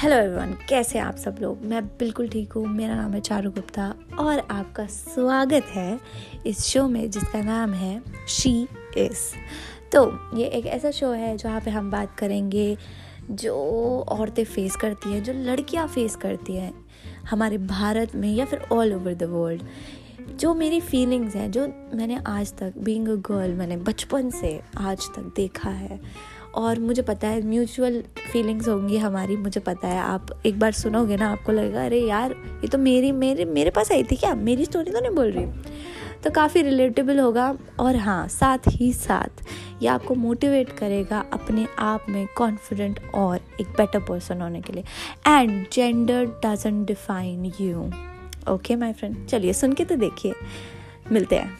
Hello everyone कैसे आप सब लोग? मैं बिल्कुल ठीक हूँ। मेरा नाम है चारू गुप्ता और आपका स्वागत है इस शो में जिसका नाम है शी इस तो ये एक ऐसा शो है जहाँ पे हम बात करेंगे जो औरतें फेस करती हैं, जो लड़कियाँ फेस करती हैं हमारे भारत में या फिर ऑल ओवर द वर्ल्ड जो मेरी फीलिंग्स हैं, जो मैंने आज तक बींग अ गर्ल मैंने बचपन से आज तक देखा है और मुझे पता है म्यूचुअल फीलिंग्स होंगी हमारी, मुझे पता है। आप एक बार सुनोगे ना, आपको लगेगा, अरे यार, ये तो मेरी, मेरे मेरे पास आई थी क्या? मेरी स्टोरी तो नहीं बोल रही? तो काफ़ी रिलेटेबल होगा और हाँ साथ ही साथ ये आपको मोटिवेट करेगा अपने आप में कॉन्फिडेंट और एक बेटर पर्सन होने के लिए। And gender doesn't define you okay my friend चलिए, सुन के तो देखिए। मिलते हैं।